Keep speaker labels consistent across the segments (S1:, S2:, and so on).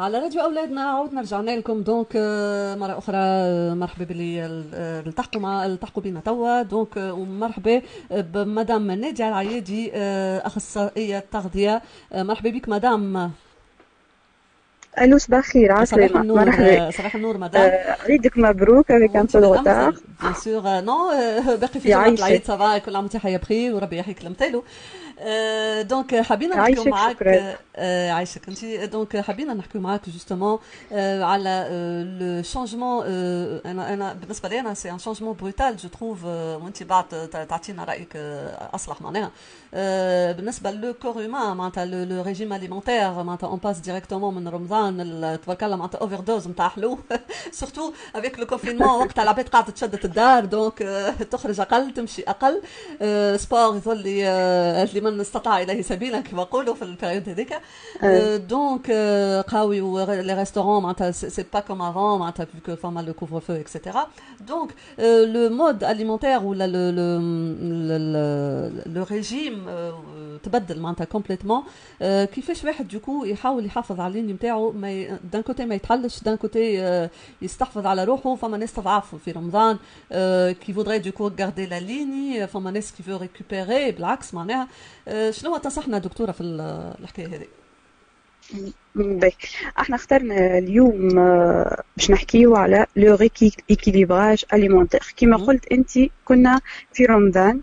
S1: على راديو أولادنا عودنا رجعنا لكم. donc euh, مرة أخرى euh, مرحبا باللي euh, التحقوا مع التحقوا بنا توا. donc ومرحبا بمدام نادية العيادي أخصائية تغذيه مرحبا بك مدام.
S2: ألو صباح الخير
S1: عسلامة مرحبا. صباح النور مدام.
S2: عيدك مبروك avec un peu de
S1: retard bien sûr non باقي في جمعة العيد صباح كل عام وانت حيا بخير وربي يحييك لأمثالو donc حابين نحكيو معاك عايشك انت donc حابين نحكيو معاك justement على le changement أنا أنا بالنسبة لي أنا c'est un changement brutal je trouve وانت بعد تعطينا رايك اصلح معناها بالنسبة le corps humain معناتها le régime alimentaire معناتها on passe directement من رمضان تبارك الله معناتها overdose نتاع حلو surtout avec le confinement وقتها العباد قاعدة تشدت الدار donc تخرج أقل تمشي أقل sport يظل لمن استطاع إليه سبيلا كما نقولوا في ال période هذيك. donc قهاوي les restaurants معناتها c'est pas comme avant معناتها puisque فما le couvre-feu et cetera donc le mode alimentaire ولا le régime تبدل معناتها complètement كيفاش واحد du coup يحاول يحافظ على la ligne نتاعو؟ ما d'un côté ما يتحلش d'un côté يستحفظ على روحه فما ناس تضعف في رمضان. qui voudrait du coup garder la ligne فما ناس qui veut récupérer بالعكس معناها شنو تنصحنا دكتورة في الحكاية هذه؟
S2: باهي إحنا اخترنا اليوم باش نحكيو على le rééquilibrage alimentaire كيما قلت انت كنا في رمضان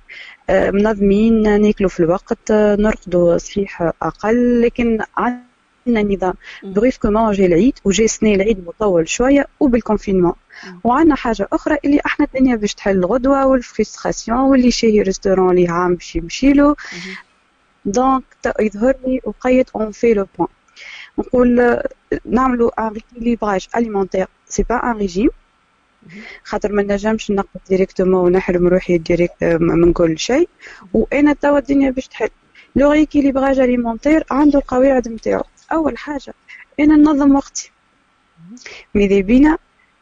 S2: منظمين ناكلوا في الوقت نرقدوا صحيح أقل لكن عندنا نظام. bref comment جي العيد وجي سنة العيد مطول شوية وبال confinement وعندنا حاجة أخرى اللي إحنا الدنيا باش تحل غدوه وال frustration واللي شاهي restaurant اللي عام باش يمشي له. donc يظهر لي وقيت on fait le point نقول نعملوا un rééquilibrage alimentaire c'est pas un régime خاطر ما نجمش نقبض directement ونحرم روحي direct من كل شيء. وأنا توا الدنيا باش تحل؟ le rééquilibrage alimentaire عنده القواعد نتاعو أول حاجة أنا ننظم وقتي. ماذا بينا؟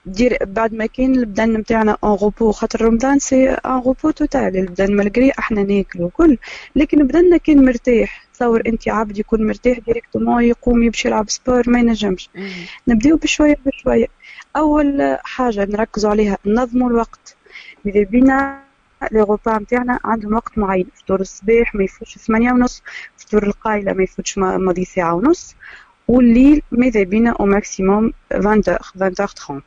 S2: دير بعد ما كان البدن نتاعنا en repos خاطر رمضان c'est un repos total. البدن malgré إحنا ناكل وكل لكن بدنا كان مرتاح. تصور انت عبد يكون مرتاح directement يقوم يمشي يلعب sport ما ينجمش. نبداو بشوية بشوية. أول حاجة نركزوا عليها ننظموا الوقت. ماذا بينا les repas نتاعنا عندهم وقت معين. فطور الصباح ما يفوتش ثمانية ونص فطور القايلة ما يفوتش ماضي ساعة ونص والليل ماذا بينا au maximum 20 20 30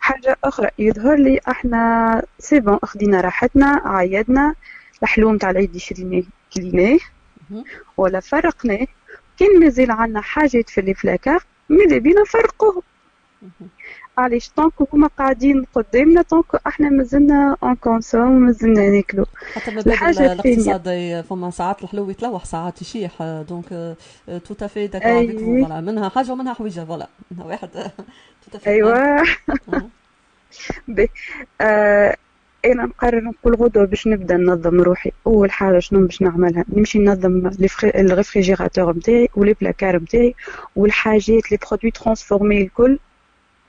S2: حاجة أخرى يظهر لي إحنا c'est bon أخدينا راحتنا عيدنا الحلو تاع العيد شريناه كليناه ولا فرقناه. كان مازال عندنا حاجات في الفلاكار ماذا بينا نفرقوهم علاش donc هما قاعدين قدامنا donc إحنا مازلنا on consomme مازلنا ناكلو
S1: حتى الحاجة الاقتصادي فما ساعات الحلو يتلوح ساعات يشيح donc tout à fait d'accord منها حاجة ومنها حويجة. voilà منها واحد.
S2: تو ايوا بي آه أنا نقرر نقول غدوة باش نبدأ ننظم روحي. أول حاجة شنو باش نعملها؟ نمشي ننظم ال réfrigérateur نتاعي و les placards نتاعي والحاجات les produits transformés الكل.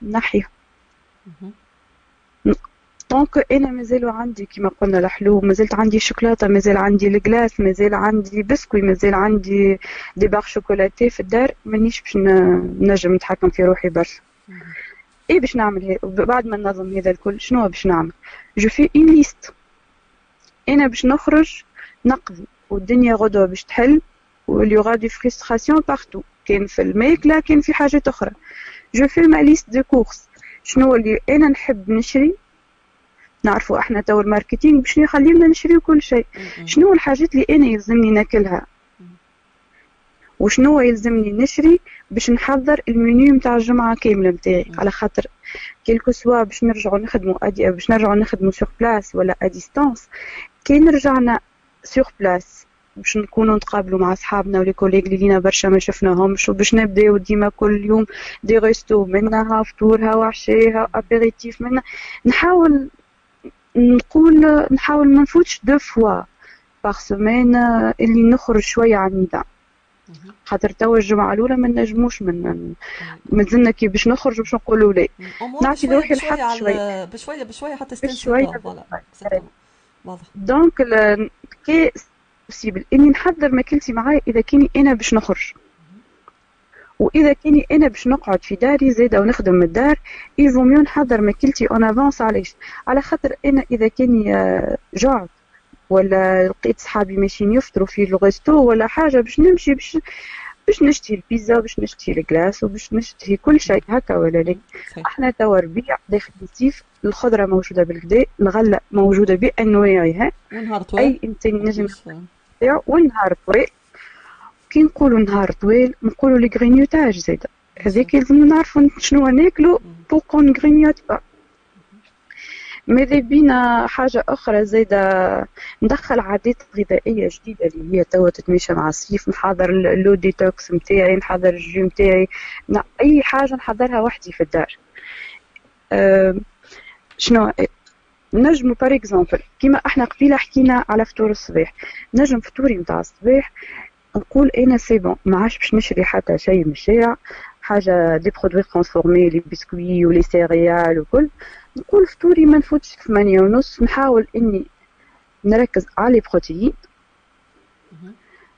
S2: نحيه donc أنا مازالوا عندي كما قلنا الحلو مازلت عندي شوكولاتة مازال عندي ال glace مازال عندي بسكوي مازال عندي des barres chocolatées في الدار. مانيش باش نجم نتحكم في روحي برشا. إيه باش نعمل بعد ما ننظم هذا الكل شنو باش نعمل؟ je fais une liste أنا باش نخرج نقضي والدنيا غدوة باش تحل و il y aura des frustrations partout كان في الماكله كان في حاجات أخرى. je fais ma liste de courses شنو اللي أنا نحب نشري نعرفوا إحنا تو ال marketing باش يخلينا نشري كل شيء شنو الحاجات اللي أنا يلزمني ناكلها وشنو يلزمني نشري باش نحضر المنيو نتاع الجمعه كامله نتاعي على خاطر quel que soit باش نرجعوا نخدموا باش نرجعوا نخدموا sur place ولا à distance كي رجعنا sur place باش نكونوا نتقابلوا مع أصحابنا و les collègues اللي لينا برشا ما شفناهمش وباش نبداو ديما كل يوم des restos منها فطورها وعشاها apéritif منها نحاول نقول نحاول ما نفوتش deux fois par semaine اللي نخرج شوية عن النظام. خاطر توا الجمعة الأولى ما نجموش من مازلنا كي باش نخرج باش نقولوا لا.
S1: نعطي روحي الحق شوية. بشويه بشوية حتى
S2: بشوية واضح donc si possible إني نحضر ماكلتي معايا إذا كاني أنا باش نخرج. وإذا كاني أنا باش نقعد في داري زاده ونخدم من الدار il vaut mieux نحضر ماكلتي en avance علاش على خاطر أنا إذا كاني آه، جعت ولا لقيت صحابي ماشيين يفطروا في ال resto ولا حاجة باش نمشي باش باش نشتي البيتزا باش نشتي ال glace وباش نشتي كل شيء هكا ولا لا. إحنا توا ربيع داخل الصيف الخضرة موجودة بالكدا الغلة موجودة بأنواعها. أي إنسان ينجم والنهار طويل. كي نقولوا نهار طويل نقولوا les grignotages زيد. هذيك لازم نعرفوا شنو ناكلوا pour qu'on grignote pas ماذا بينا حاجة أخرى زايدة ندخل عادات غذائية جديدة اللي هي توا تتماشى مع الصيف نحضر ال eau détox متاعي نحضر ال jus متاعي. أي حاجة نحضرها وحدي في الدار. أه شنو؟ نجمو par exemple كيما إحنا قبيلة حكينا على فطور الصباح. نجم فطوري نتاع الصباح نقول أنا c'est bon ما عادش باش نشري حتى شيء من الشارع حاجة des produits transformés les biscuits و les céréales وكل نقول فطوري ما نفوتش ثمانية ونص نحاول إني نركز على les protéines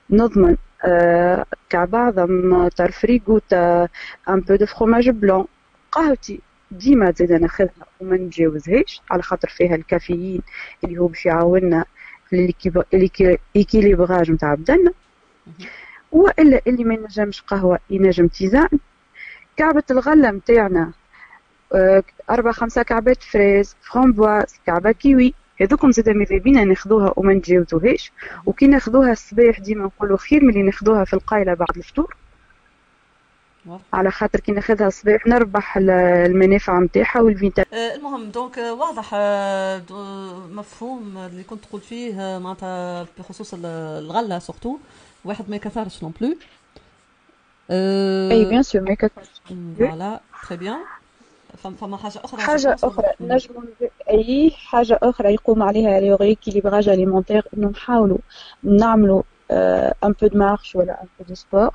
S2: نضمن آه كعبة عضم طرف ريغوتة un peu de fromage blanc قهوتي ديما زيد ناخذها وما نتجاوزهاش على خاطر فيها الكافيين اللي هو باش يعاوننا في ال équilibrage نتاع بدنا وإلا اللي ما ينجمش قهوة ينجم tisane. كعبة الغلة نتاعنا آه، أربع خمسة كعبات fraises framboises كعبة kiwi. هذوكم زاد ماذا بينا ناخذوها وما نتجاوزوهاش. وكي ناخذوها الصباح ديما نقولوا خير ملي ناخذوها في القايلة بعد الفطور. على خاطر كي ناخذها الصباح نربح المنافع نتاعها والفيتامين
S1: آه، المهم donc واضح آه، مفهوم اللي كنت تقول فيه معناتها بخصوص الغلة surtout واحد ما يكثرش non plus
S2: أي bien sûr ما يكثرش.
S1: voilà très bien فما حاجة أخرى
S2: حاجة أخرى نجم أي حاجة أخرى يقوم عليها le rééquilibrage alimentaire انه نحاولوا نعملوا un peu de marche ولا un peu de sport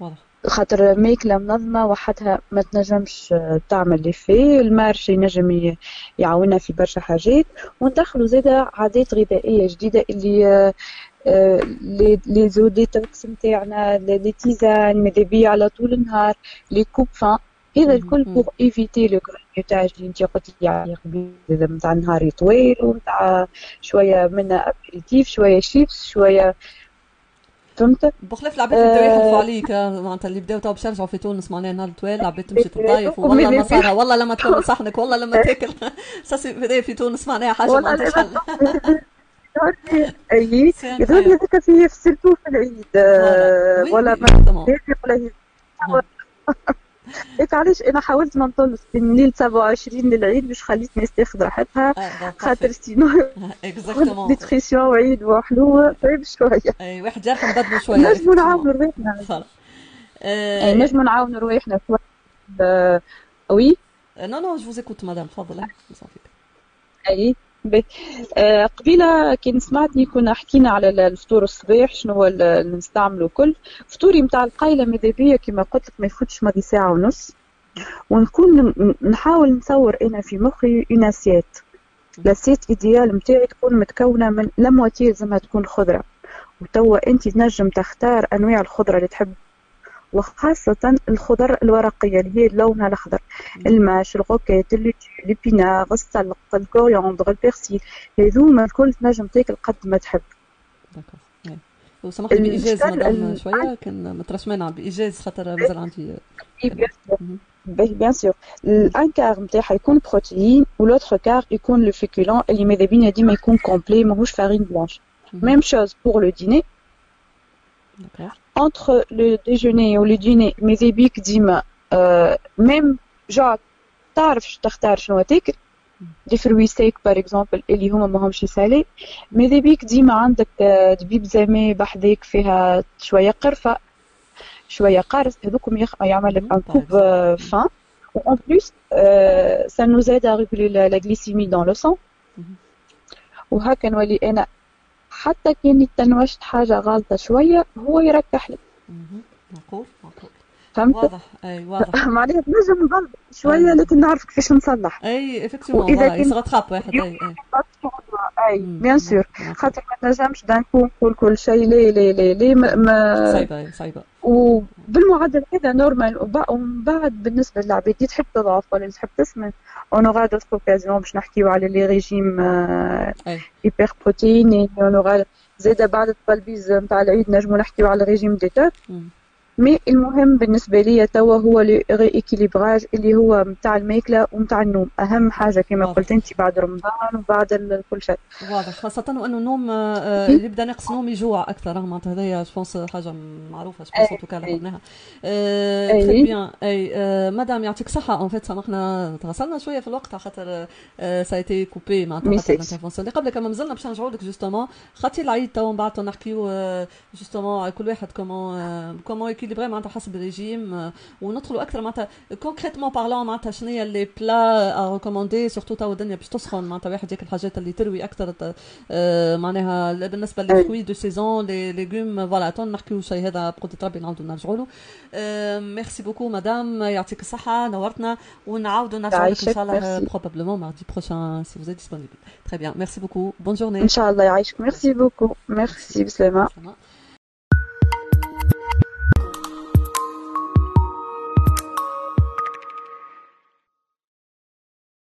S2: واضح. خاطر ماكله منظمة وحدها ما تنجمش تعمل لي في ال marche ينجم يعاوننا في برشا حاجات. وندخلوا زاده عادات غذائية جديدة اللي les les eaux détox نتاعنا les tisanes ماذا بيا على طول النهار les coupe-faim. هذا الكل pour éviter le grignotage اللي انت قلت لي عليه قبيل نتاع النهار طويل ونتاع شوية منها apéritif شوية شيبس شوية فهمت؟
S1: بخلاف العباد اللي بداو يحلفوا عليك معناتها اللي بداو تو باش يرجعوا في تونس معناها نهار طويل العباد تمشي تطايف والله ما صار والله لما تكمل صحنك والله لما تاكل. ساسي في تونس معناها حاجة ما عندهاش حل
S2: أي يظهر لي هذاك في surtout في العيد. ولا ما ولا هيك علاش أنا حاولت ما نطلش بين ليل 27 للعيد باش خليت الناس تاخذ راحتها آه، خاطر sinon exactement nutrition وعيد وحلو طيب شوية.
S1: أي واحد جارح نبدلوا شوية.
S2: نجموا نعاونوا رواحنا. أي نجموا نعاونوا رواحنا. شوية oui
S1: non non je vous écoute madame تفضل
S2: أي. آه، قبيلة كي سمعتني كنا حكينا على الفطور الصباح شنو هو اللي نستعملو كل. فطوري نتاع القايلة ماذا بيا كما قلت لك ما يفوتش ماضي ساعة ونص. ونكون نحاول نصور أنا في مخي une assiette l'assiette idéale نتاعي تكون متكونة من la moitié لازمها تكون خضرة. وتوا انت تنجم تختار أنواع الخضرة اللي تحب وخاصة الخضر الورقية اللي هي لونها الأخضر. ال mâche ال roquette ال épinards السلق ال coriandre ال persil هذوما الكل تنجم تاكل قد ما تحب.
S1: وسمحت لي بإيجاز مدام شوية كان مترشمانة بإيجاز خاطر مازال عندي
S2: bien sûr. ال un quart نتاعها يكون protéines و l'autre quart يكون le féculent اللي ماذا بينا ديما يكون complet ماهوش farine blanche. même chose pour le dîner entre le déjeuner ou le dîner ماذا بيك ديما même جوع تعرف شو تختار شنو تاكل des fruits secs par exemple اللي هما ماهمش salés ماذا بيك ديما عندك دبوزة مي بحذاك فيها شوية قرفه شوية قارص هذوكم يعمل لك un coupe-faim et en plus ça nous aide à réguler la glycémie dans le sang وهكا نولي أنا حتى كان تنوشت حاجة غلطة شوية هو يركح لك.
S1: معقول معقول
S2: فهمت؟
S1: واضح. أي واضح.
S2: معناها نجم نغلط شوية لكن نعرف كيفاش نصلح.
S1: أي افكتيفون وإذا كان يصغى تخاب واحد أي
S2: أي. بيان سور خاطر ما تنجمش دان كون نقول كل شيء لي لي لي لي ما
S1: صعيبة صعيبة.
S2: وبالمعدل هذا نورمال ومن بعد بالنسبة للعباد اللي تحب تضعف ولا اللي تحب تسمن on aura d'autres occasions باش نحكيو على les régimes hyper protéinés on aura زاده بعد التلبيز نتاع العيد نجمو نحكيو على régime détox mais المهم بالنسبة لي توا هو le rééquilibrage اللي هو نتاع الماكلة ونتاع النوم. أهم حاجة كما قلت أنت بعد رمضان وبعد كل شيء.
S1: واضح. خاصة وأنه النوم اللي آه، يبدا نقص نوم يجوع أكثر. معناتها هذايا je pense حاجة معروفة je pense en tout cas لاحظناها très bien أي آه، مدام يعطيك الصحة en fait سامحنا تغسلنا شوية في الوقت خاطر ça a été coupé معناتها ال intervention. اللي قبل كما مازلنا باش نرجعوا لك justement خاطر العيد توا من بعد نحكيو justement كل واحد comment comment équilibré معناتها حسب الريجيم وندخلوا أكثر معناتها concrètement parlant معناتها شنو هي les plats à recommander surtout تو الدنيا باش تسخن معناتها واحد ياكل الحاجات اللي تروي أكثر معناها بالنسبة لل fruits de saison les légumes voilà تو نحكيو شيء هذا بقدرة ربي نعاودوا نرجعوا له. merci beaucoup madame يعطيك الصحة نورتنا ونعاودوا نرجعوا لك إن شاء الله probablement mardi prochain si vous êtes disponible très bien merci beaucoup bonne
S2: journée إن شاء الله يعيشك. merci beaucoup merci بسلامه